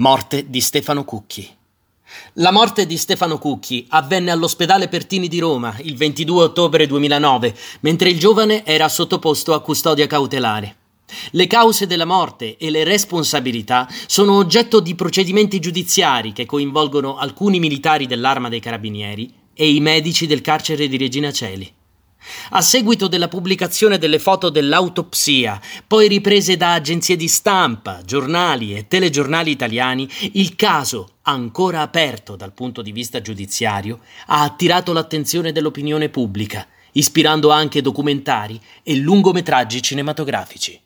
Morte di Stefano Cucchi. La morte di Stefano Cucchi avvenne all'ospedale Pertini di Roma il 22 ottobre 2009, mentre il giovane era sottoposto a custodia cautelare. Le cause della morte e le responsabilità sono oggetto di procedimenti giudiziari che coinvolgono alcuni militari dell'Arma dei Carabinieri e i medici del carcere di Regina Celi. A seguito della pubblicazione delle foto dell'autopsia, poi riprese da agenzie di stampa, giornali e telegiornali italiani, il caso, ancora aperto dal punto di vista giudiziario, ha attirato l'attenzione dell'opinione pubblica, ispirando anche documentari e lungometraggi cinematografici.